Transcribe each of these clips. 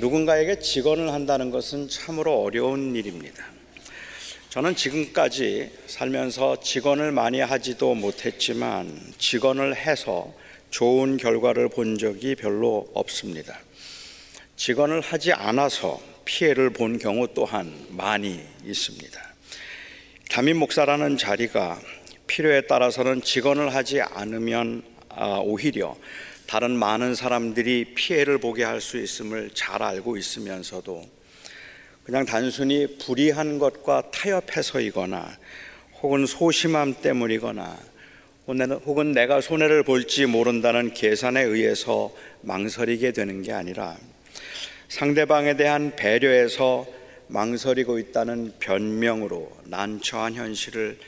누군가에게 직언을 한다는 것은 참으로 어려운 일입니다. 저는 지금까지 살면서 직언을 많이 하지도 못했지만 직언을 해서 좋은 결과를 본 적이 별로 없습니다. 직언을 하지 않아서 피해를 본 경우 또한 많이 있습니다. 담임 목사라는 자리가 필요에 따라서는 직언을 하지 않으면 아, 오히려 다른 많은 사람들이 피해를 보게 할 수 있음을 잘 알고 있으면서도 그냥 단순히 불의한 것과 타협해서이거나 혹은 소심함 때문이거나 혹은 내가 손해를 볼지 모른다는 계산에 의해서 망설이게 되는 게 아니라 상대방에 대한 배려에서 망설이고 있다는 변명으로 난처한 현실을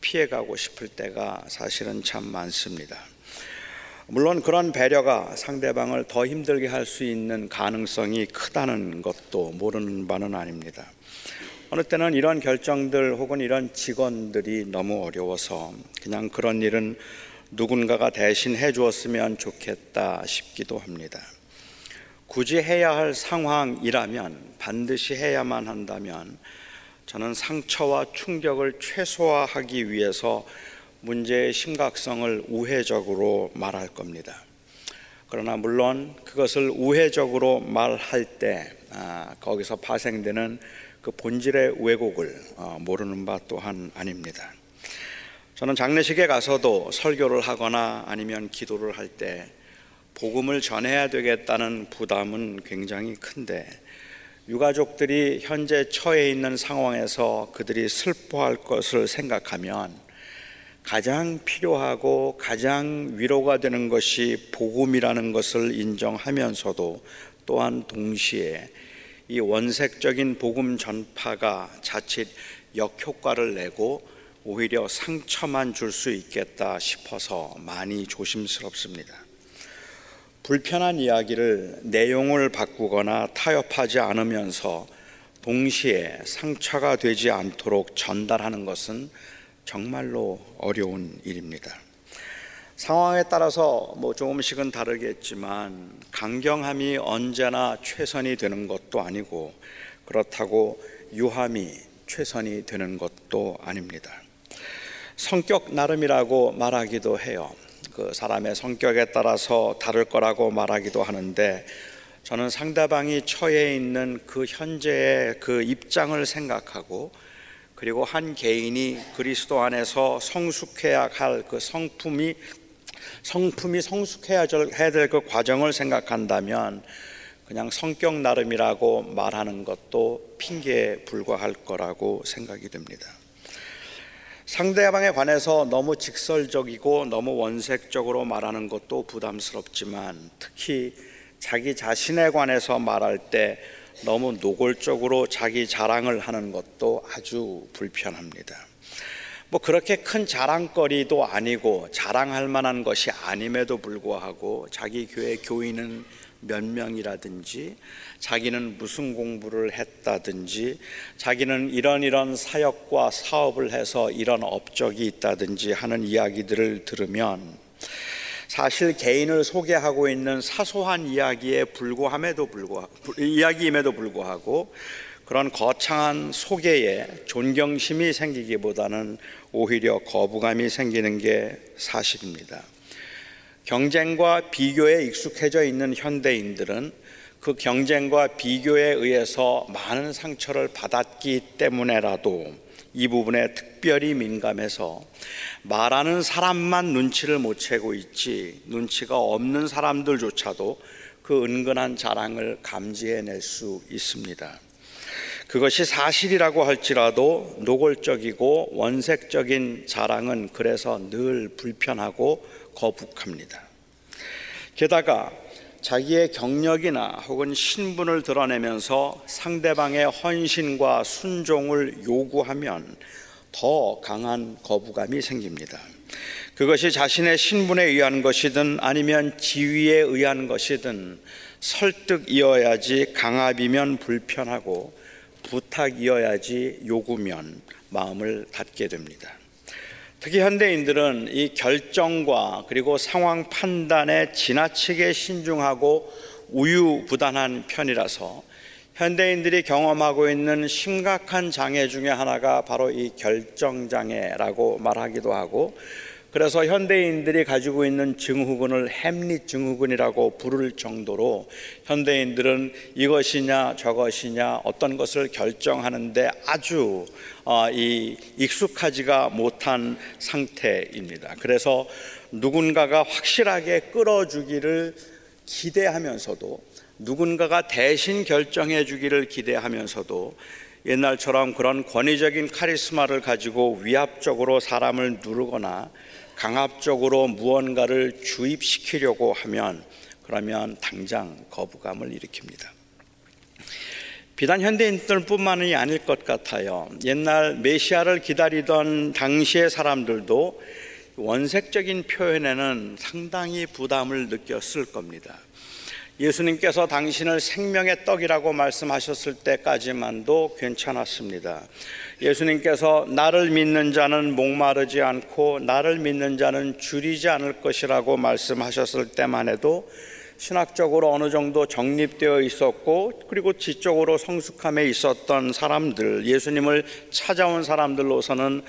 피해가고 싶을 때가 사실은 참 많습니다. 물론 그런 배려가 상대방을 더 힘들게 할 수 있는 가능성이 크다는 것도 모르는 바는 아닙니다. 어느 때는 이런 결정들 혹은 이런 직원들이 너무 어려워서 그냥 그런 일은 누군가가 대신 해 주었으면 좋겠다 싶기도 합니다. 굳이 해야 할 상황이라면 반드시 해야만 한다면 저는 상처와 충격을 최소화하기 위해서 문제의 심각성을 우회적으로 말할 겁니다. 그러나 물론 그것을 우회적으로 말할 때 아, 거기서 파생되는 그 본질의 왜곡을 어, 모르는 바 또한 아닙니다. 저는 장례식에 가서도 설교를 하거나 아니면 기도를 할 때 복음을 전해야 되겠다는 부담은 굉장히 큰데 유가족들이 현재 처해 있는 상황에서 그들이 슬퍼할 것을 생각하면 가장 필요하고 가장 위로가 되는 것이 복음이라는 것을 인정하면서도 또한 동시에 이 원색적인 복음 전파가 자칫 역효과를 내고 오히려 상처만 줄 수 있겠다 싶어서 많이 조심스럽습니다. 불편한 이야기를 내용을 바꾸거나 타협하지 않으면서 동시에 상처가 되지 않도록 전달하는 것은 정말로 어려운 일입니다. 상황에 따라서 뭐 조금씩은 다르겠지만 강경함이 언제나 최선이 되는 것도 아니고 그렇다고 유함이 최선이 되는 것도 아닙니다. 성격 나름이라고 말하기도 해요. 그 사람의 성격에 따라서 다를 거라고 말하기도 하는데 저는 상대방이 처해 있는 그 현재의 그 입장을 생각하고 그리고 한 개인이 그리스도 안에서 성숙해야 할 그 성품이 성품이 성숙해야 될 그 과정을 생각한다면 그냥 성격 나름이라고 말하는 것도 핑계에 불과할 거라고 생각이 됩니다. 상대방에 관해서 너무 직설적이고 너무 원색적으로 말하는 것도 부담스럽지만 특히 자기 자신에 관해서 말할 때 너무 노골적으로 자기 자랑을 하는 것도 아주 불편합니다. 뭐 그렇게 큰 자랑거리도 아니고 자랑할 만한 것이 아님에도 불구하고 자기 교회 교인은 몇 명이라든지 자기는 무슨 공부를 했다든지 자기는 이런 이런 사역과 사업을 해서 이런 업적이 있다든지 하는 이야기들을 들으면 사실 개인을 소개하고 있는 사소한 이야기에 불구함에도 불구하고 이야기임에도 불구하고 그런 거창한 소개에 존경심이 생기기보다는 오히려 거부감이 생기는 게 사실입니다. 경쟁과 비교에 익숙해져 있는 현대인들은 그 경쟁과 비교에 의해서 많은 상처를 받았기 때문에라도 이 부분에 특별히 민감해서 말하는 사람만 눈치를 못 채고 있지 눈치가 없는 사람들조차도 그 은근한 자랑을 감지해낼 수 있습니다. 그것이 사실이라고 할지라도 노골적이고 원색적인 자랑은 그래서 늘 불편하고 거북합니다. 게다가 자기의 경력이나 혹은 신분을 드러내면서 상대방의 헌신과 순종을 요구하면 더 강한 거부감이 생깁니다. 그것이 자신의 신분에 의한 것이든 아니면 지위에 의한 것이든 설득이어야지 강압이면 불편하고 부탁이어야지 요구면 마음을 닫게 됩니다. 특히 현대인들은 이 결정과 그리고 상황 판단에 지나치게 신중하고 우유부단한 편이라서 현대인들이 경험하고 있는 심각한 장애 중에 하나가 바로 이 결정장애라고 말하기도 하고 그래서 현대인들이 가지고 있는 증후군을 햄릿 증후군이라고 부를 정도로 현대인들은 이것이냐 저것이냐 어떤 것을 결정하는데 아주 어, 이 익숙하지가 못한 상태입니다. 그래서 누군가가 확실하게 끌어주기를 기대하면서도 누군가가 대신 결정해 주기를 기대하면서도 옛날처럼 그런 권위적인 카리스마를 가지고 위압적으로 사람을 누르거나 강압적으로 무언가를 주입시키려고 하면 그러면 당장 거부감을 일으킵니다. 비단 현대인들뿐만이 아닐 것 같아요. 옛날 메시아를 기다리던 당시의 사람들도 원색적인 표현에는 상당히 부담을 느꼈을 겁니다. 예수님께서 당신을 생명의 떡이라고 말씀하셨을 때까지만도 괜찮았습니다. 예수님께서 나를 믿는 자는 목마르지 않고 나를 믿는 자는 줄이지 않을 것이라고 말씀하셨을 때만 해도 신학적으로 어느 정도 정립되어 있었고 그리고 지적으로 성숙함에 있었던 사람들 예수님을 찾아온 사람들로서는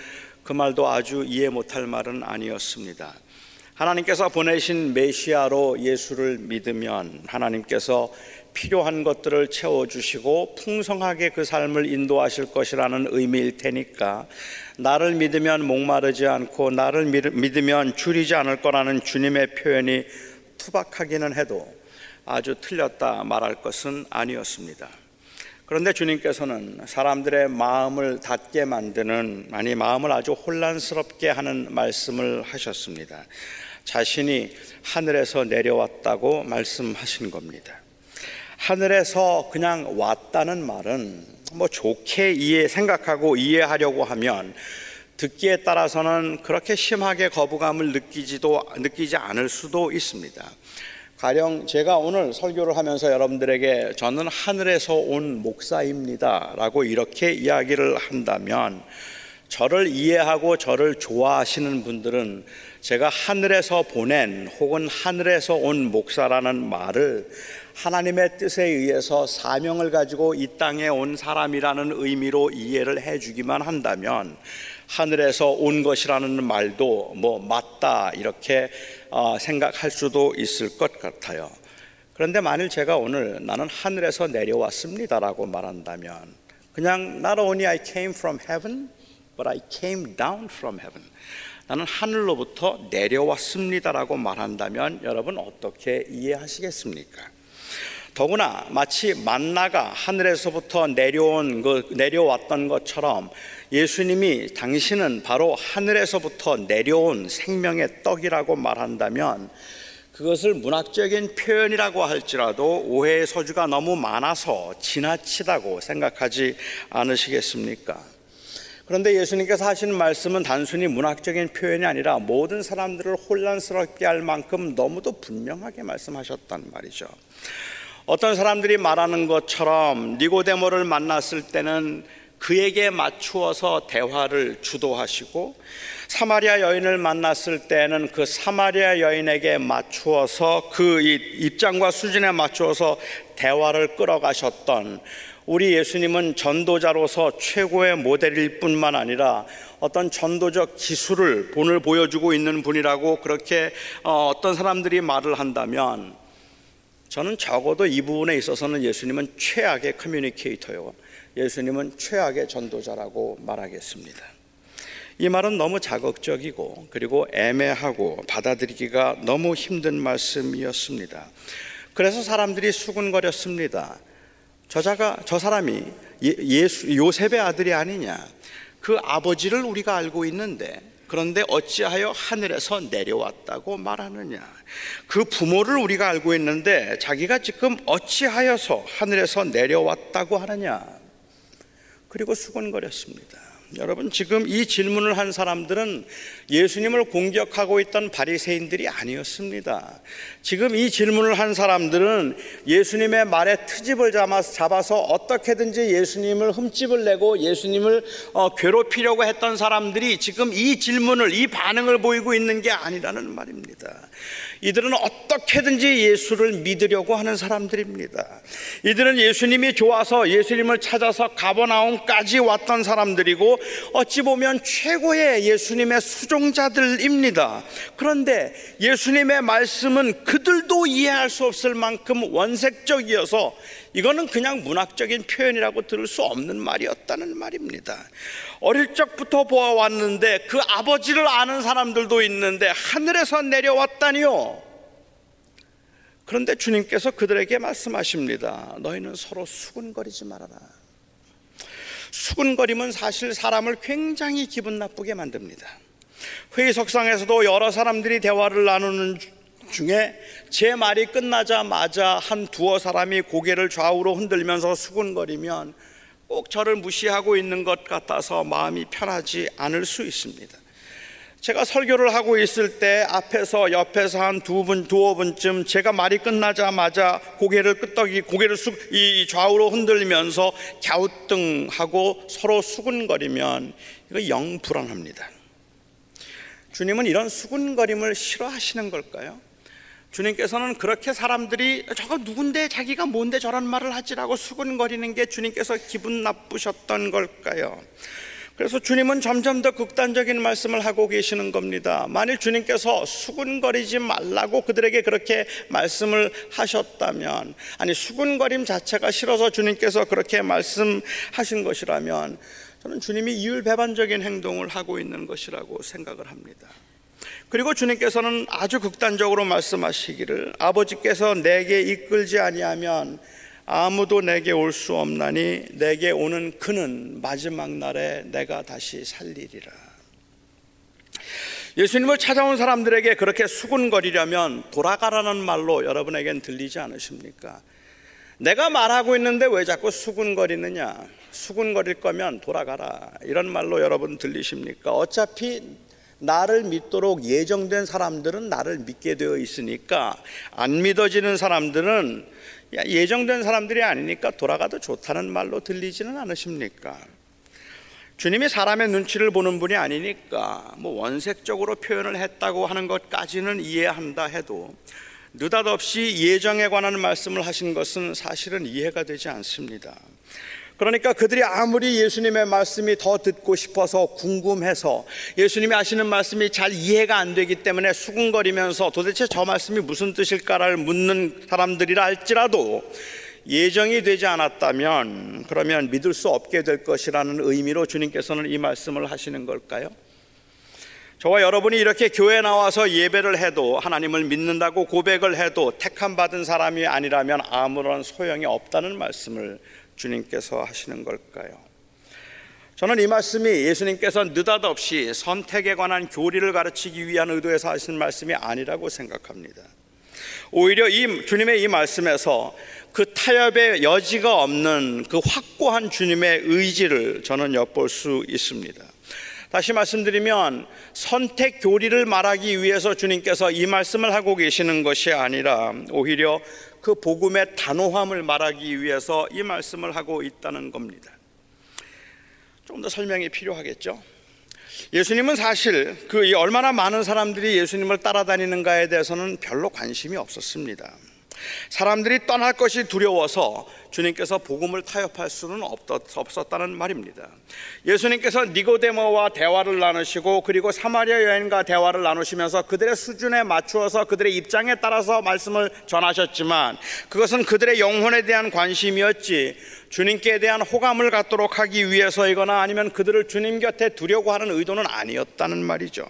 그 말도 아주 이해 못할 말은 아니었습니다. 하나님께서 보내신 메시아로 예수를 믿으면 하나님께서 필요한 것들을 채워주시고 풍성하게 그 삶을 인도하실 것이라는 의미일 테니까 나를 믿으면 목마르지 않고 나를 믿으면 줄이지 않을 거라는 주님의 표현이 투박하기는 해도 아주 틀렸다 말할 것은 아니었습니다. 그런데 주님께서는 사람들의 마음을 닫게 만드는 아니 마음을 아주 혼란스럽게 하는 말씀을 하셨습니다. 자신이 하늘에서 내려왔다고 말씀하신 겁니다. 하늘에서 그냥 왔다는 말은 뭐 좋게 이해 생각하고 이해하려고 하면 듣기에 따라서는 그렇게 심하게 거부감을 느끼지도 느끼지 않을 수도 있습니다. 가령 제가 오늘 설교를 하면서 여러분들에게 저는 하늘에서 온 목사입니다라고 이렇게 이야기를 한다면 저를 이해하고 저를 좋아하시는 분들은 제가 하늘에서 보낸 혹은 하늘에서 온 목사라는 말을 하나님의 뜻에 의해서 사명을 가지고 이 땅에 온 사람이라는 의미로 이해를 해주기만 한다면 하늘에서 온 것이라는 말도 뭐 맞다 이렇게 어, 생각할 수도 있을 것 같아요. 그런데 만일 제가 오늘 나는 하늘에서 내려왔습니다라고 말한다면 그냥 not only I came from heaven but I came down from heaven. 나는 하늘로부터 내려왔습니다라고 말한다면 여러분 어떻게 이해하시겠습니까? 더구나 마치 만나가 하늘에서부터 내려온 그 내려왔던 것처럼 예수님이 당신은 바로 하늘에서부터 내려온 생명의 떡이라고 말한다면 그것을 문학적인 표현이라고 할지라도 오해의 소지가 너무 많아서 지나치다고 생각하지 않으시겠습니까? 그런데 예수님께서 하시는 말씀은 단순히 문학적인 표현이 아니라 모든 사람들을 혼란스럽게 할 만큼 너무도 분명하게 말씀하셨단 말이죠. 어떤 사람들이 말하는 것처럼 니고데모를 만났을 때는 그에게 맞추어서 대화를 주도하시고 사마리아 여인을 만났을 때는 그 사마리아 여인에게 맞추어서 그 입장과 수준에 맞추어서 대화를 끌어가셨던 우리 예수님은 전도자로서 최고의 모델일 뿐만 아니라 어떤 전도적 기술을 본을 보여주고 있는 분이라고 그렇게 어, 어떤 사람들이 말을 한다면 저는 적어도 이 부분에 있어서는 예수님은 최악의 커뮤니케이터요. 예수님은 최악의 전도자라고 말하겠습니다. 이 말은 너무 자극적이고 그리고 애매하고 받아들이기가 너무 힘든 말씀이었습니다. 그래서 사람들이 수군거렸습니다. 저자가 저 사람이 예, 예수 요셉의 아들이 아니냐? 그 아버지를 우리가 알고 있는데 그런데 어찌하여 하늘에서 내려왔다고 말하느냐? 그 부모를 우리가 알고 있는데 자기가 지금 어찌하여서 하늘에서 내려왔다고 하느냐? 그리고 수군거렸습니다. 여러분 지금 이 질문을 한 사람들은 예수님을 공격하고 있던 바리새인들이 아니었습니다. 지금 이 질문을 한 사람들은 예수님의 말에 트집을 잡아서 어떻게든지 예수님을 흠집을 내고 예수님을 어, 괴롭히려고 했던 사람들이 지금 이 질문을 이 반응을 보이고 있는 게 아니라는 말입니다. 이들은 어떻게든지 예수를 믿으려고 하는 사람들입니다. 이들은 예수님이 좋아서 예수님을 찾아서 가버나움까지 왔던 사람들이고 어찌 보면 최고의 예수님의 수종자들입니다. 그런데 예수님의 말씀은 그들도 이해할 수 없을 만큼 원색적이어서 이거는 그냥 문학적인 표현이라고 들을 수 없는 말이었다는 말입니다. 어릴 적부터 보아왔는데 그 아버지를 아는 사람들도 있는데 하늘에서 내려왔다니요. 그런데 주님께서 그들에게 말씀하십니다. 너희는 서로 수군거리지 말아라. 수군거림은 사실 사람을 굉장히 기분 나쁘게 만듭니다. 회의석상에서도 여러 사람들이 대화를 나누는 중에 제 말이 끝나자마자 한 두어 사람이 고개를 좌우로 흔들면서 수군거리면 꼭 저를 무시하고 있는 것 같아서 마음이 편하지 않을 수 있습니다. 제가 설교를 하고 있을 때 앞에서 옆에서 한 두 분, 두어 분쯤 제가 말이 끝나자마자 고개를 끄덕이, 고개를 수, 이 좌우로 흔들면서 갸우뚱하고 서로 수군거리면 이거 영 불안합니다. 주님은 이런 수군거림을 싫어하시는 걸까요? 주님께서는 그렇게 사람들이 저거 누군데 자기가 뭔데 저런 말을 하지라고 수근거리는 게 주님께서 기분 나쁘셨던 걸까요? 그래서 주님은 점점 더 극단적인 말씀을 하고 계시는 겁니다. 만일 주님께서 수군거리지 말라고 그들에게 그렇게 말씀을 하셨다면, 아니, 수군거림 자체가 싫어서 주님께서 그렇게 말씀하신 것이라면, 저는 주님이 이율배반적인 행동을 하고 있는 것이라고 생각을 합니다. 그리고 주님께서는 아주 극단적으로 말씀하시기를 아버지께서 내게 이끌지 아니하면 아무도 내게 올 수 없나니 내게 오는 그는 마지막 날에 내가 다시 살리리라. 예수님을 찾아온 사람들에게 그렇게 수군거리려면 돌아가라는 말로 여러분에겐 들리지 않으십니까? 내가 말하고 있는데 왜 자꾸 수군거리느냐? 수군거릴 거면 돌아가라. 이런 말로 여러분 들리십니까? 어차피 나를 믿도록 예정된 사람들은 나를 믿게 되어 있으니까 안 믿어지는 사람들은 예정된 사람들이 아니니까 돌아가도 좋다는 말로 들리지는 않으십니까? 주님이 사람의 눈치를 보는 분이 아니니까 뭐 원색적으로 표현을 했다고 하는 것까지는 이해한다 해도 느닷없이 예정에 관한 말씀을 하신 것은 사실은 이해가 되지 않습니다. 그러니까 그들이 아무리 예수님의 말씀이 더 듣고 싶어서 궁금해서 예수님이 하시는 말씀이 잘 이해가 안 되기 때문에 수군거리면서 도대체 저 말씀이 무슨 뜻일까를 묻는 사람들이라 할지라도 예정이 되지 않았다면 그러면 믿을 수 없게 될 것이라는 의미로 주님께서는 이 말씀을 하시는 걸까요? 저와 여러분이 이렇게 교회 나와서 예배를 해도 하나님을 믿는다고 고백을 해도 택함 받은 사람이 아니라면 아무런 소용이 없다는 말씀을 주님께서 하시는 걸까요? 저는 이 말씀이 예수님께서 느닷없이 선택에 관한 교리를 가르치기 위한 의도에서 하신 말씀이 아니라고 생각합니다. 오히려 이 주님의 이 말씀에서 그 타협의 여지가 없는 그 확고한 주님의 의지를 저는 엿볼 수 있습니다. 다시 말씀드리면 선택 교리를 말하기 위해서 주님께서 이 말씀을 하고 계시는 것이 아니라 오히려 그 복음의 단호함을 말하기 위해서 이 말씀을 하고 있다는 겁니다. 좀더 설명이 필요하겠죠? 예수님은 사실 그 얼마나 많은 사람들이 예수님을 따라다니는가에 대해서는 별로 관심이 없었습니다. 사람들이 떠날 것이 두려워서 주님께서 복음을 타협할 수는 없었다는 말입니다. 예수님께서 니고데모와 대화를 나누시고 그리고 사마리아 여인과 대화를 나누시면서 그들의 수준에 맞추어서 그들의 입장에 따라서 말씀을 전하셨지만 그것은 그들의 영혼에 대한 관심이었지 주님께 대한 호감을 갖도록 하기 위해서이거나 아니면 그들을 주님 곁에 두려고 하는 의도는 아니었다는 말이죠.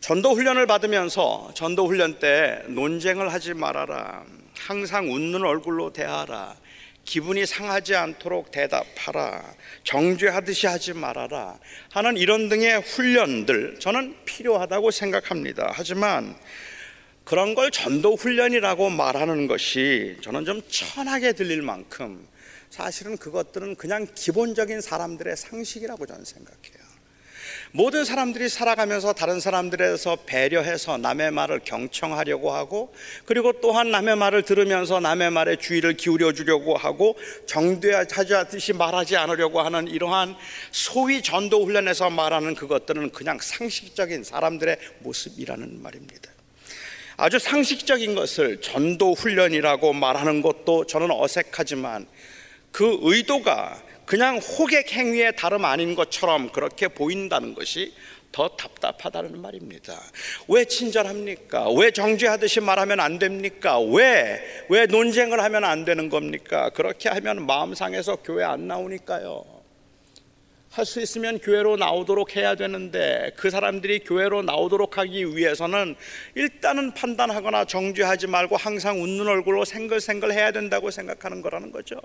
전도 훈련을 받으면서 전도 훈련 때 논쟁을 하지 말아라. 항상 웃는 얼굴로 대하라. 기분이 상하지 않도록 대답하라. 정죄하듯이 하지 말아라. 하는 이런 등의 훈련들 저는 필요하다고 생각합니다. 하지만 그런 걸 전도 훈련이라고 말하는 것이 저는 좀 천하게 들릴 만큼 사실은 그것들은 그냥 기본적인 사람들의 상식이라고 저는 생각해요. 모든 사람들이 살아가면서 다른 사람들에서 배려해서 남의 말을 경청하려고 하고 그리고 또한 남의 말을 들으면서 남의 말에 주의를 기울여 주려고 하고 정죄하듯이 말하지 않으려고 하는 이러한 소위 전도 훈련에서 말하는 그것들은 그냥 상식적인 사람들의 모습이라는 말입니다. 아주 상식적인 것을 전도 훈련이라고 말하는 것도 저는 어색하지만 그 의도가 그냥 호객 행위의 다름 아닌 것처럼 그렇게 보인다는 것이 더 답답하다는 말입니다. 왜 친절합니까? 왜 정죄하듯이 말하면 안 됩니까? 왜, 왜 논쟁을 하면 안 되는 겁니까? 그렇게 하면 마음 상해서 교회 안 나오니까요. 할 수 있으면 교회로 나오도록 해야 되는데 그 사람들이 교회로 나오도록 하기 위해서는 일단은 판단하거나 정죄하지 말고 항상 웃는 얼굴로 생글생글 해야 된다고 생각하는 거라는 거죠.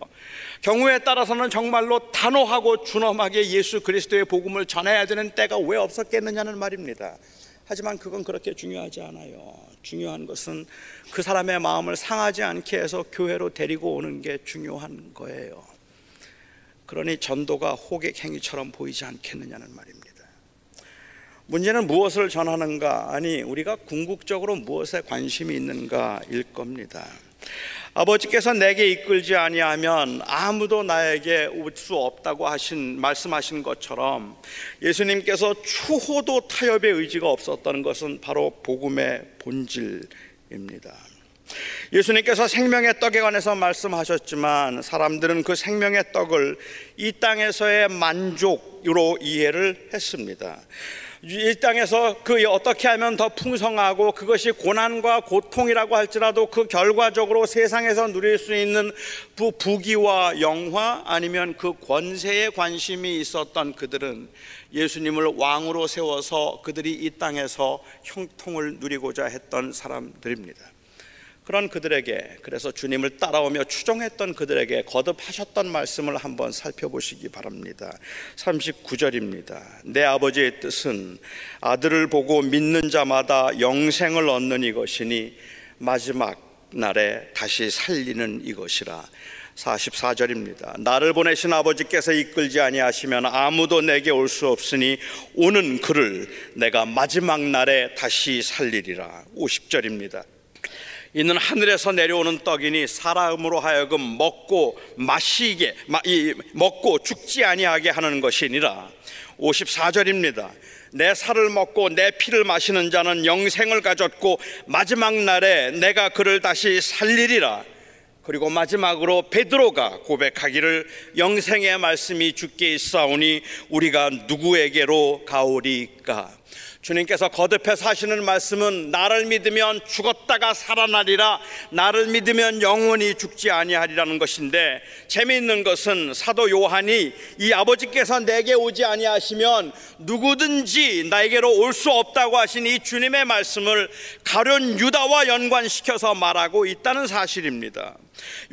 경우에 따라서는 정말로 단호하고 준엄하게 예수 그리스도의 복음을 전해야 되는 때가 왜 없었겠느냐는 말입니다. 하지만 그건 그렇게 중요하지 않아요. 중요한 것은 그 사람의 마음을 상하지 않게 해서 교회로 데리고 오는 게 중요한 거예요. 그러니 전도가 호객 행위처럼 보이지 않겠느냐는 말입니다. 문제는 무엇을 전하는가 아니 우리가 궁극적으로 무엇에 관심이 있는가일 겁니다. 아버지께서 내게 이끌지 아니하면 아무도 나에게 올 수 없다고 하신 말씀하신 것처럼 예수님께서 추호도 타협의 의지가 없었다는 것은 바로 복음의 본질입니다. 예수님께서 생명의 떡에 관해서 말씀하셨지만 사람들은 그 생명의 떡을 이 땅에서의 만족으로 이해를 했습니다. 이 땅에서 그 어떻게 하면 더 풍성하고 그것이 고난과 고통이라고 할지라도 그 결과적으로 세상에서 누릴 수 있는 부, 부귀와 영화 아니면 그 권세에 관심이 있었던 그들은 예수님을 왕으로 세워서 그들이 이 땅에서 형통을 누리고자 했던 사람들입니다. 그런 그들에게 그래서 주님을 따라오며 추종했던 그들에게 거듭하셨던 말씀을 한번 살펴보시기 바랍니다. 39절입니다. 내 아버지의 뜻은 아들을 보고 믿는 자마다 영생을 얻는 이것이니 마지막 날에 다시 살리는 이것이라. 44절입니다. 나를 보내신 아버지께서 이끌지 아니하시면 아무도 내게 올 수 없으니 오는 그를 내가 마지막 날에 다시 살리리라. 50절입니다. 이는 하늘에서 내려오는 떡이니 사람으로 하여금 먹고 마시게 먹고 죽지 아니하게 하는 것이니라. 54절입니다. 내 살을 먹고 내 피를 마시는 자는 영생을 가졌고 마지막 날에 내가 그를 다시 살리리라. 그리고 마지막으로 베드로가 고백하기를 영생의 말씀이 주께 있사오니 우리가 누구에게로 가오리까 주님께서 거듭해서 하시는 말씀은 나를 믿으면 죽었다가 살아나리라 나를 믿으면 영원히 죽지 아니하리라는 것인데 재미있는 것은 사도 요한이 이 아버지께서 내게 오지 아니하시면 누구든지 나에게로 올 수 없다고 하신 이 주님의 말씀을 가련 유다와 연관시켜서 말하고 있다는 사실입니다.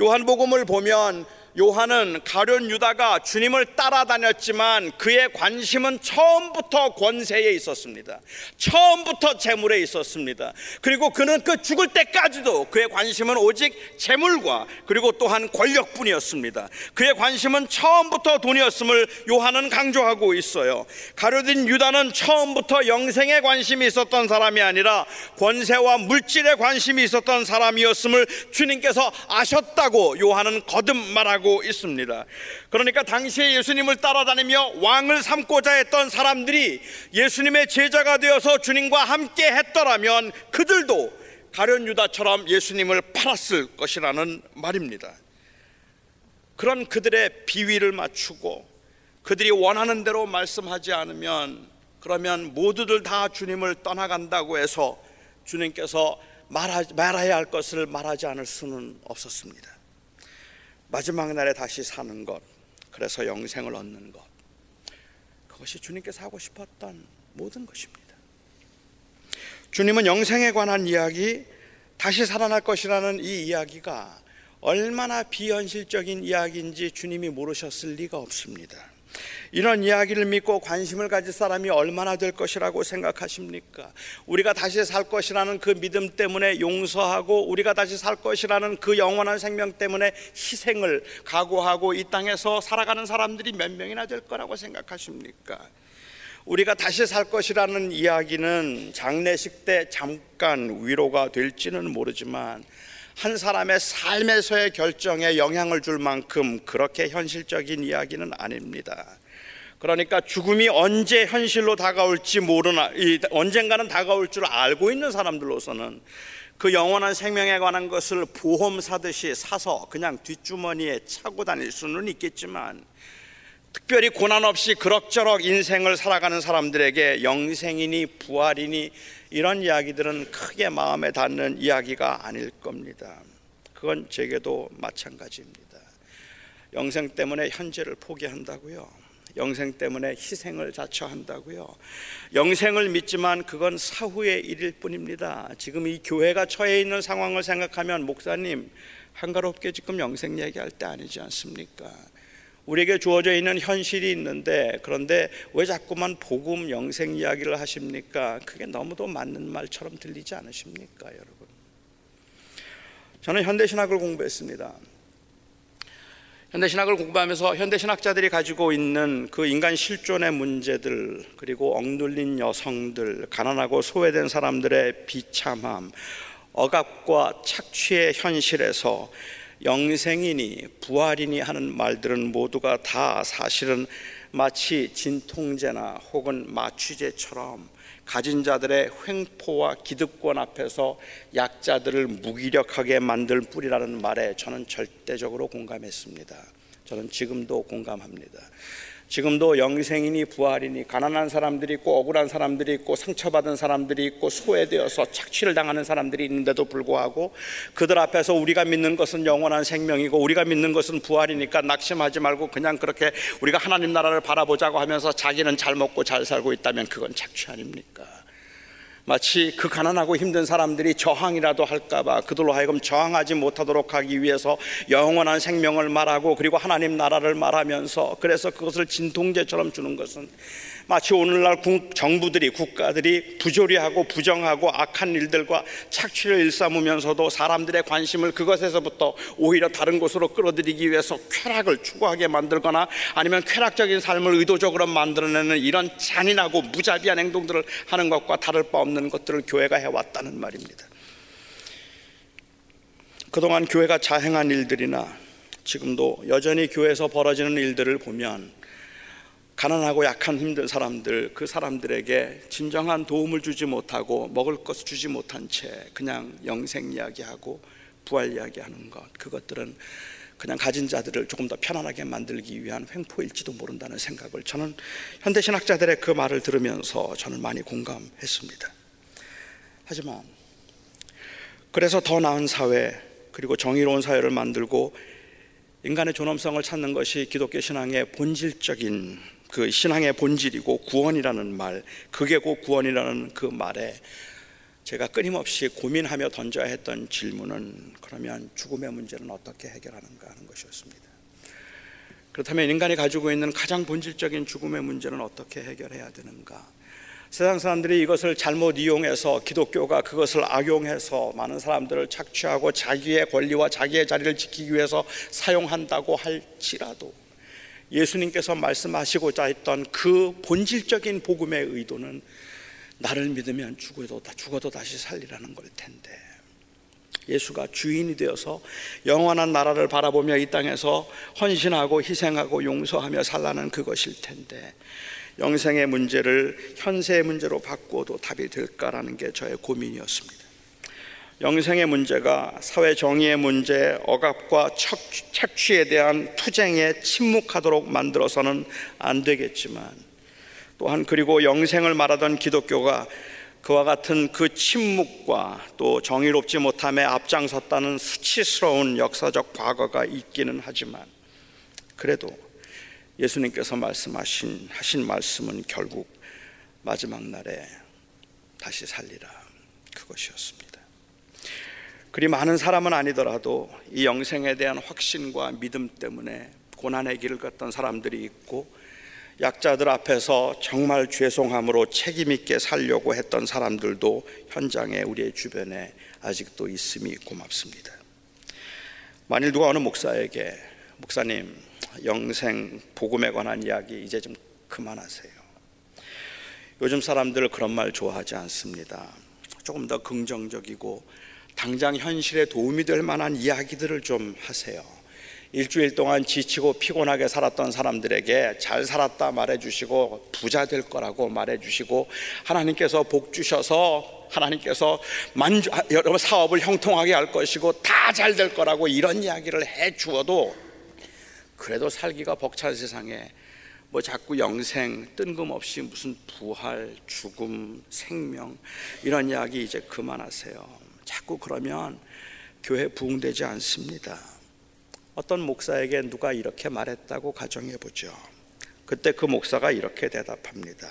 요한복음을 보면 요한은 가룟 유다가 주님을 따라다녔지만 그의 관심은 처음부터 권세에 있었습니다. 처음부터 재물에 있었습니다. 그리고 그는 그 죽을 때까지도 그의 관심은 오직 재물과 그리고 또한 권력뿐이었습니다. 그의 관심은 처음부터 돈이었음을 요한은 강조하고 있어요. 가룟 유다는 처음부터 영생에 관심이 있었던 사람이 아니라 권세와 물질에 관심이 있었던 사람이었음을 주님께서 아셨다고 요한은 거듭 말하고 하고 있습니다. 그러니까 당시에 예수님을 따라다니며 왕을 삼고자 했던 사람들이 예수님의 제자가 되어서 주님과 함께 했더라면 그들도 가련 유다처럼 예수님을 팔았을 것이라는 말입니다. 그런 그들의 비위를 맞추고 그들이 원하는 대로 말씀하지 않으면 그러면 모두들 다 주님을 떠나간다고 해서 주님께서 말해야 할 것을 말하지 않을 수는 없었습니다. 마지막 날에 다시 사는 것, 그래서 영생을 얻는 것. 그것이 주님께서 하고 싶었던 모든 것입니다. 주님은 영생에 관한 이야기, 다시 살아날 것이라는 이 이야기가 얼마나 비현실적인 이야기인지 주님이 모르셨을 리가 없습니다. 이런 이야기를 믿고 관심을 가질 사람이 얼마나 될 것이라고 생각하십니까? 우리가 다시 살 것이라는 그 믿음 때문에 용서하고 우리가 다시 살 것이라는 그 영원한 생명 때문에 희생을 각오하고 이 땅에서 살아가는 사람들이 몇 명이나 될 거라고 생각하십니까? 우리가 다시 살 것이라는 이야기는 장례식 때 잠깐 위로가 될지는 모르지만 한 사람의 삶에서의 결정에 영향을 줄 만큼 그렇게 현실적인 이야기는 아닙니다. 그러니까 죽음이 언제 현실로 다가올지 모르나 언젠가는 다가올 줄 알고 있는 사람들로서는 그 영원한 생명에 관한 것을 보험 사듯이 사서 그냥 뒷주머니에 차고 다닐 수는 있겠지만 특별히 고난 없이 그럭저럭 인생을 살아가는 사람들에게 영생이니 부활이니 이런 이야기들은 크게 마음에 닿는 이야기가 아닐 겁니다. 그건 제게도 마찬가지입니다. 영생 때문에 현재를 포기한다고요. 영생 때문에 희생을 자처한다고요. 영생을 믿지만 그건 사후의 일일 뿐입니다. 지금 이 교회가 처해 있는 상황을 생각하면 목사님 한가롭게 지금 영생 얘기할 때 아니지 않습니까? 우리에게 주어져 있는 현실이 있는데 그런데 왜 자꾸만 복음 영생 이야기를 하십니까? 그게 너무도 맞는 말처럼 들리지 않으십니까, 여러분? 저는 현대 신학을 공부했습니다. 현대 신학을 공부하면서 현대 신학자들이 가지고 있는 그 인간 실존의 문제들 그리고 억눌린 여성들 가난하고 소외된 사람들의 비참함 억압과 착취의 현실에서 영생이니 부활이니 하는 말들은 모두가 다 사실은 마치 진통제나 혹은 마취제처럼 가진 자들의 횡포와 기득권 앞에서 약자들을 무기력하게 만들 뿌리라는 말에 저는 절대적으로 공감했습니다. 저는 지금도 공감합니다. 지금도 영생이니 부활이니 가난한 사람들이 있고 억울한 사람들이 있고 상처받은 사람들이 있고 소외되어서 착취를 당하는 사람들이 있는데도 불구하고 그들 앞에서 우리가 믿는 것은 영원한 생명이고 우리가 믿는 것은 부활이니까 낙심하지 말고 그냥 그렇게 우리가 하나님 나라를 바라보자고 하면서 자기는 잘 먹고 잘 살고 있다면 그건 착취 아닙니까? 마치 그 가난하고 힘든 사람들이 저항이라도 할까봐 그들로 하여금 저항하지 못하도록 하기 위해서 영원한 생명을 말하고 그리고 하나님 나라를 말하면서 그래서 그것을 진통제처럼 주는 것은 마치 오늘날 정부들이 국가들이 부조리하고 부정하고 악한 일들과 착취를 일삼으면서도 사람들의 관심을 그것에서부터 오히려 다른 곳으로 끌어들이기 위해서 쾌락을 추구하게 만들거나 아니면 쾌락적인 삶을 의도적으로 만들어내는 이런 잔인하고 무자비한 행동들을 하는 것과 다를 바 없는 것들을 교회가 해왔다는 말입니다. 그동안 교회가 자행한 일들이나 지금도 여전히 교회에서 벌어지는 일들을 보면 가난하고 약한 힘든 사람들 그 사람들에게 진정한 도움을 주지 못하고 먹을 것을 주지 못한 채 그냥 영생 이야기하고 부활 이야기하는 것 그것들은 그냥 가진 자들을 조금 더 편안하게 만들기 위한 횡포일지도 모른다는 생각을 저는 현대 신학자들의 그 말을 들으면서 저는 많이 공감했습니다. 하지만 그래서 더 나은 사회 그리고 정의로운 사회를 만들고 인간의 존엄성을 찾는 것이 기독교 신앙의 본질적인 그 신앙의 본질이고 구원이라는 말, 그게 곧 구원이라는 그 말에 제가 끊임없이 고민하며 던져야 했던 질문은 그러면 죽음의 문제는 어떻게 해결하는가 하는 것이었습니다. 그렇다면 인간이 가지고 있는 가장 본질적인 죽음의 문제는 어떻게 해결해야 되는가? 세상 사람들이 이것을 잘못 이용해서 기독교가 그것을 악용해서 많은 사람들을 착취하고 자기의 권리와 자기의 자리를 지키기 위해서 사용한다고 할지라도 예수님께서 말씀하시고자 했던 그 본질적인 복음의 의도는 나를 믿으면 죽어도 죽어도 다시 살리라는 걸 텐데 예수가 주인이 되어서 영원한 나라를 바라보며 이 땅에서 헌신하고 희생하고 용서하며 살라는 그것일 텐데 영생의 문제를 현세의 문제로 바꿔도 답이 될까라는 게 저의 고민이었습니다. 영생의 문제가 사회 정의의 문제, 억압과 착취에 대한 투쟁에 침묵하도록 만들어서는 안 되겠지만 또한 그리고 영생을 말하던 기독교가 그와 같은 그 침묵과 또 정의롭지 못함에 앞장섰다는 수치스러운 역사적 과거가 있기는 하지만 그래도 예수님께서 말씀하신 하신 말씀은 결국 마지막 날에 다시 살리라 그것이었습니다. 그리 많은 사람은 아니더라도 이 영생에 대한 확신과 믿음 때문에 고난의 길을 걷던 사람들이 있고 약자들 앞에서 정말 죄송함으로 책임 있게 살려고 했던 사람들도 현장에 우리의 주변에 아직도 있음이 고맙습니다. 만일 누가 어느 목사에게 목사님 영생 복음에 관한 이야기 이제 좀 그만하세요. 요즘 사람들 그런 말 좋아하지 않습니다. 조금 더 긍정적이고 당장 현실에 도움이 될 만한 이야기들을 좀 하세요. 일주일 동안 지치고 피곤하게 살았던 사람들에게 잘 살았다 말해주시고 부자 될 거라고 말해주시고 하나님께서 복 주셔서 하나님께서 만주, 여러분 사업을 형통하게 할 것이고 다 잘 될 거라고 이런 이야기를 해 주어도 그래도 살기가 벅찬 세상에 뭐 자꾸 영생 뜬금없이 무슨 부활, 죽음, 생명 이런 이야기 이제 그만하세요. 자꾸 그러면 교회 부흥되지 않습니다. 어떤 목사에게 누가 이렇게 말했다고 가정해 보죠. 그때 그 목사가 이렇게 대답합니다.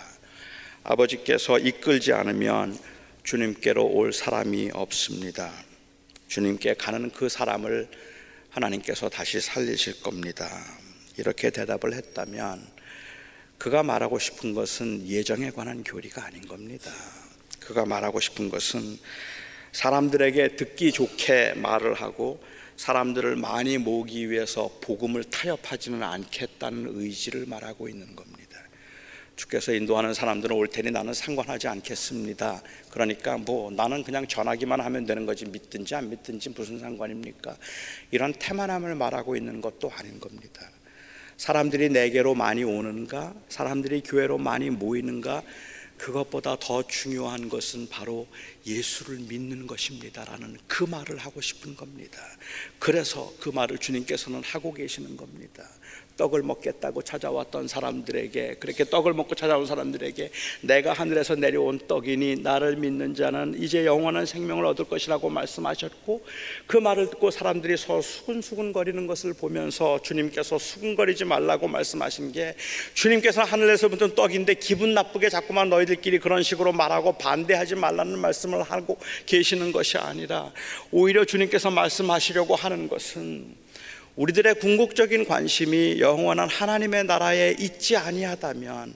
아버지께서 이끌지 않으면 주님께로 올 사람이 없습니다. 주님께 가는 그 사람을 하나님께서 다시 살리실 겁니다. 이렇게 대답을 했다면 그가 말하고 싶은 것은 예정에 관한 교리가 아닌 겁니다. 그가 말하고 싶은 것은 사람들에게 듣기 좋게 말을 하고 사람들을 많이 모으기 위해서 복음을 타협하지는 않겠다는 의지를 말하고 있는 겁니다. 주께서 인도하는 사람들은 올 테니 나는 상관하지 않겠습니다. 그러니까 뭐 나는 그냥 전하기만 하면 되는 거지 믿든지 안 믿든지 무슨 상관입니까? 이런 태만함을 말하고 있는 것도 아닌 겁니다. 사람들이 내게로 많이 오는가? 사람들이 교회로 많이 모이는가? 그것보다 더 중요한 것은 바로 예수를 믿는 것입니다라는 그 말을 하고 싶은 겁니다. 그래서 그 말을 주님께서는 하고 계시는 겁니다. 떡을 먹겠다고 찾아왔던 사람들에게 그렇게 떡을 먹고 찾아온 사람들에게 내가 하늘에서 내려온 떡이니 나를 믿는 자는 이제 영원한 생명을 얻을 것이라고 말씀하셨고 그 말을 듣고 사람들이 서로 수근수근거리는 것을 보면서 주님께서 수근거리지 말라고 말씀하신 게 주님께서 하늘에서 붙은 떡인데 기분 나쁘게 자꾸만 너희들끼리 그런 식으로 말하고 반대하지 말라는 말씀을 하고 계시는 것이 아니라 오히려 주님께서 말씀하시려고 하는 것은 우리들의 궁극적인 관심이 영원한 하나님의 나라에 있지 아니하다면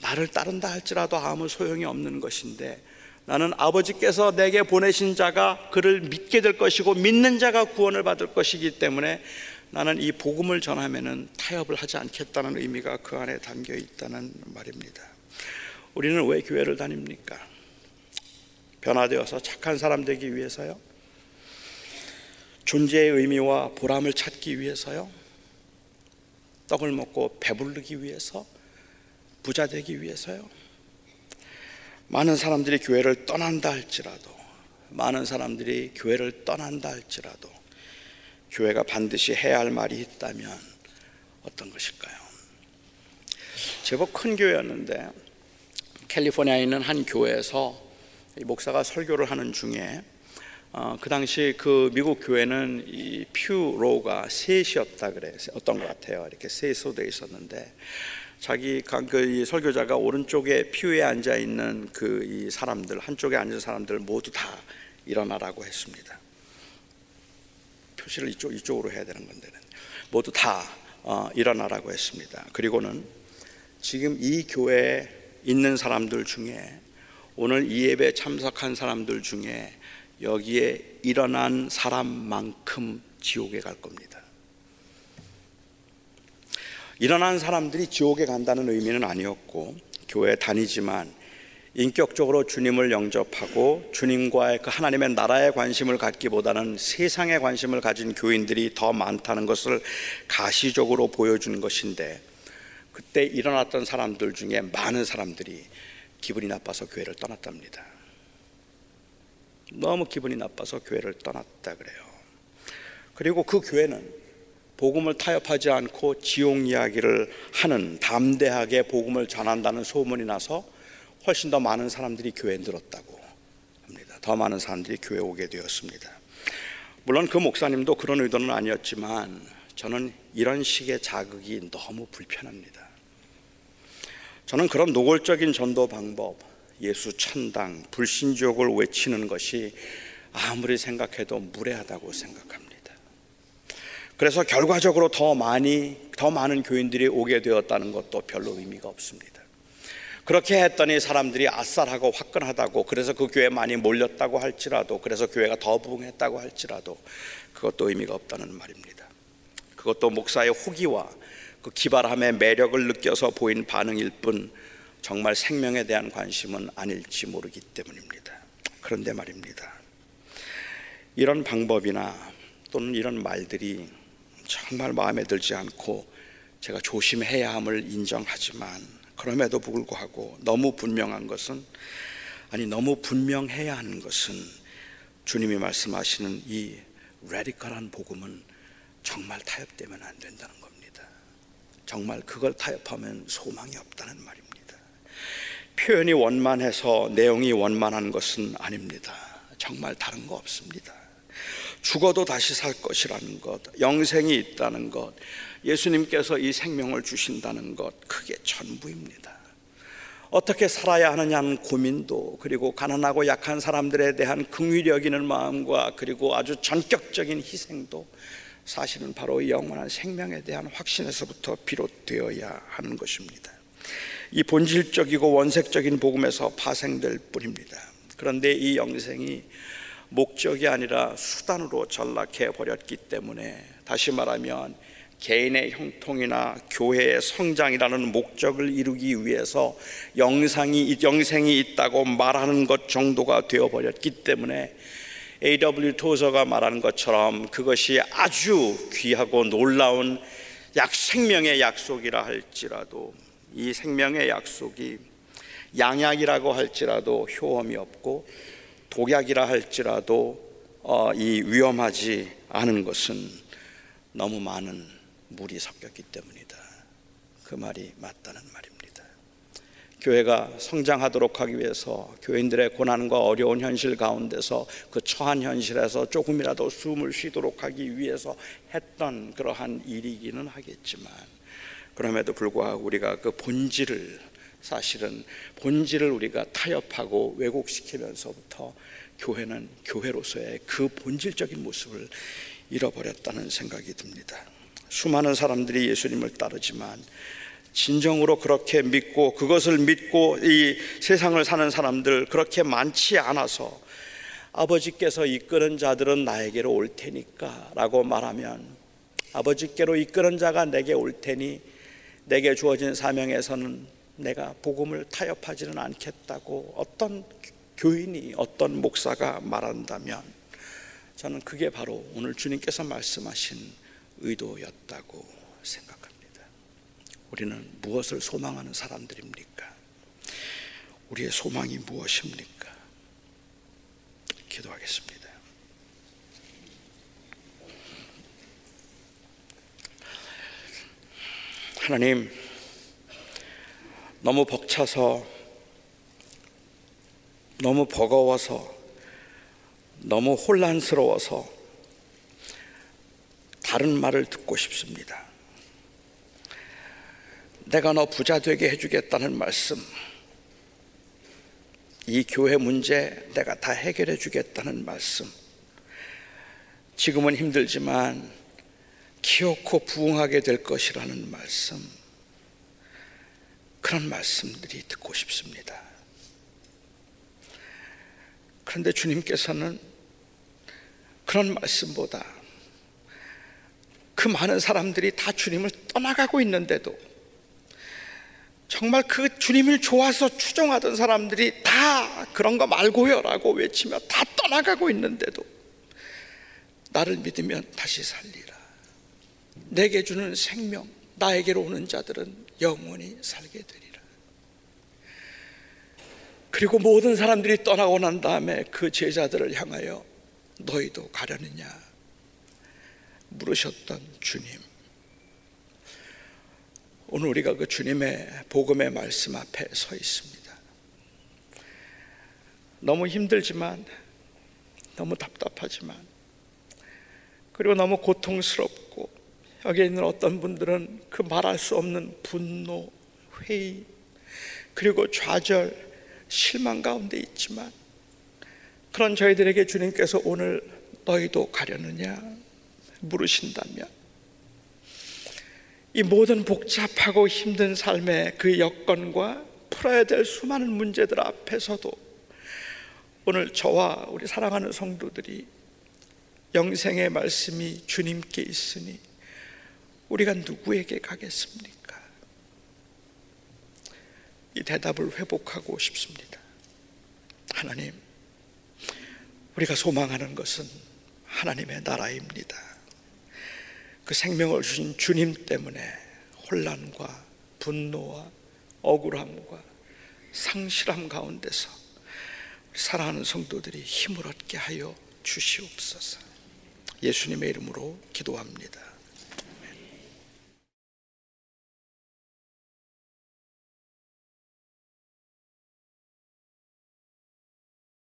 나를 따른다 할지라도 아무 소용이 없는 것인데 나는 아버지께서 내게 보내신 자가 그를 믿게 될 것이고 믿는 자가 구원을 받을 것이기 때문에 나는 이 복음을 전하면은 타협을 하지 않겠다는 의미가 그 안에 담겨 있다는 말입니다. 우리는 왜 교회를 다닙니까? 변화되어서 착한 사람 되기 위해서요? 존재의 의미와 보람을 찾기 위해서요. 떡을 먹고 배부르기 위해서, 부자 되기 위해서요. 많은 사람들이 교회를 떠난다 할지라도, 많은 사람들이 교회를 떠난다 할지라도, 교회가 반드시 해야 할 말이 있다면 어떤 것일까요? 제법 큰 교회였는데 캘리포니아에 있는 한 교회에서 목사가 설교를 하는 중에 어, 그 당시 그 미국 교회는 이 퓨 로가 셋이었다 그래 어떤 것 같아요. 이렇게 셋으로 돼 있었는데 자기 그 설교자가 오른쪽에 퓨에 앉아 있는 그 이 사람들 한쪽에 앉은 사람들 모두 다 일어나라고 했습니다. 표시를 이쪽 이쪽으로 해야 되는 건데 모두 다 어, 일어나라고 했습니다. 그리고는 지금 이 교회에 있는 사람들 중에 오늘 이 예배 참석한 사람들 중에 여기에 일어난 사람만큼 지옥에 갈 겁니다. 일어난 사람들이 지옥에 간다는 의미는 아니었고 교회 다니지만 인격적으로 주님을 영접하고 주님과의 그 하나님의 나라에 관심을 갖기보다는 세상에 관심을 가진 교인들이 더 많다는 것을 가시적으로 보여준 것인데 그때 일어났던 사람들 중에 많은 사람들이 기분이 나빠서 교회를 떠났답니다. 너무 기분이 나빠서 교회를 떠났다 그래요. 그리고 그 교회는 복음을 타협하지 않고 지옥 이야기를 하는 담대하게 복음을 전한다는 소문이 나서 훨씬 더 많은 사람들이 교회에 늘었다고 합니다. 더 많은 사람들이 교회에 오게 되었습니다. 물론 그 목사님도 그런 의도는 아니었지만 저는 이런 식의 자극이 너무 불편합니다. 저는 그런 노골적인 전도 방법, 예수 천당, 불신족을 외치는 것이 아무리 생각해도 무례하다고 생각합니다. 그래서 결과적으로 더 많이, 더 많은 교인들이 오게 되었다는 것도 별로 의미가 없습니다. 그렇게 했더니 사람들이 아쌀하고 화끈하다고 그래서 그 교회 많이 몰렸다고 할지라도 그래서 교회가 더 부흥했다고 할지라도 그것도 의미가 없다는 말입니다. 그것도 목사의 호기와 그 기발함의 매력을 느껴서 보인 반응일 뿐 정말 생명에 대한 관심은 아닐지 모르기 때문입니다. 그런데 말입니다. 이런 방법이나 또는 이런 말들이 정말 마음에 들지 않고 제가 조심해야 함을 인정하지만 그럼에도 불구하고 너무 분명한 것은 아니 너무 분명해야 하는 것은 주님이 말씀하시는 이 레디컬한 복음은 정말 타협되면 안 된다는 겁니다. 정말 그걸 타협하면 소망이 없다는 말입니다. 표현이 원만해서 내용이 원만한 것은 아닙니다. 정말 다른 거 없습니다. 죽어도 다시 살 것이라는 것, 영생이 있다는 것, 예수님께서 이 생명을 주신다는 것, 그게 전부입니다. 어떻게 살아야 하느냐는 고민도 그리고 가난하고 약한 사람들에 대한 긍휼히 여기는 마음과 그리고 아주 전격적인 희생도 사실은 바로 영원한 생명에 대한 확신에서부터 비롯되어야 하는 것입니다. 이 본질적이고 원색적인 복음에서 파생될 뿐입니다. 그런데 이 영생이 목적이 아니라 수단으로 전락해 버렸기 때문에 다시 말하면 개인의 형통이나 교회의 성장이라는 목적을 이루기 위해서 영상이 영생이 있다고 말하는 것 정도가 되어 버렸기 때문에 A.W. 토저가 말하는 것처럼 그것이 아주 귀하고 놀라운 약 생명의 약속이라 할지라도 이 생명의 약속이 양약이라고 할지라도 효험이 없고 독약이라 할지라도 어, 이 위험하지 않은 것은 너무 많은 물이 섞였기 때문이다. 그 말이 맞다는 말입니다. 교회가 성장하도록 하기 위해서 교인들의 고난과 어려운 현실 가운데서 그 처한 현실에서 조금이라도 숨을 쉬도록 하기 위해서 했던 그러한 일이기는 하겠지만 그럼에도 불구하고 우리가 그 본질을 사실은 본질을 우리가 타협하고 왜곡시키면서부터 교회는 교회로서의 그 본질적인 모습을 잃어버렸다는 생각이 듭니다. 수많은 사람들이 예수님을 따르지만 진정으로 그렇게 믿고 그것을 믿고 이 세상을 사는 사람들 그렇게 많지 않아서 아버지께서 이끄는 자들은 나에게로 올 테니까 라고 말하면 아버지께로 이끄는 자가 내게 올 테니 내게 주어진 사명에서는 내가 복음을 타협하지는 않겠다고 어떤 교인이 어떤 목사가 말한다면 저는 그게 바로 오늘 주님께서 말씀하신 의도였다고 생각합니다. 우리는 무엇을 소망하는 사람들입니까? 우리의 소망이 무엇입니까? 기도하겠습니다. 하나님, 너무 벅차서, 너무 버거워서, 너무 혼란스러워서 다른 말을 듣고 싶습니다. 내가 너 부자 되게 해주겠다는 말씀, 이 교회 문제 내가 다 해결해 주겠다는 말씀, 지금은 힘들지만 기어코 부흥하게 될 것이라는 말씀, 그런 말씀들이 듣고 싶습니다. 그런데 주님께서는 그런 말씀보다 그 많은 사람들이 다 주님을 떠나가고 있는데도 정말 그 주님을 좋아서 추종하던 사람들이 다 그런 거 말고요라고 외치며 다 떠나가고 있는데도 나를 믿으면 다시 살리라. 내게 주는 생명, 나에게로 오는 자들은 영원히 살게 되리라. 그리고 모든 사람들이 떠나고 난 다음에 그 제자들을 향하여 너희도 가려느냐 물으셨던 주님. 오늘 우리가 그 주님의 복음의 말씀 앞에 서 있습니다. 너무 힘들지만, 너무 답답하지만, 그리고 너무 고통스럽고, 여기 있는 어떤 분들은 그 말할 수 없는 분노, 회의, 그리고 좌절, 실망 가운데 있지만 그런 저희들에게 주님께서 오늘 너희도 가려느냐 물으신다면 이 모든 복잡하고 힘든 삶의 그 여건과 풀어야 될 수많은 문제들 앞에서도 오늘 저와 우리 사랑하는 성도들이 영생의 말씀이 주님께 있으니 우리가 누구에게 가겠습니까? 이 대답을 회복하고 싶습니다. 하나님, 우리가 소망하는 것은 하나님의 나라입니다. 그그 생명을 주신 주님 때문에 혼란과 분노와 억울함과 상실함 가운데서 사랑하는 성도들이 힘을 얻게 하여 주시옵소서. 예수님의 이름으로 기도합니다.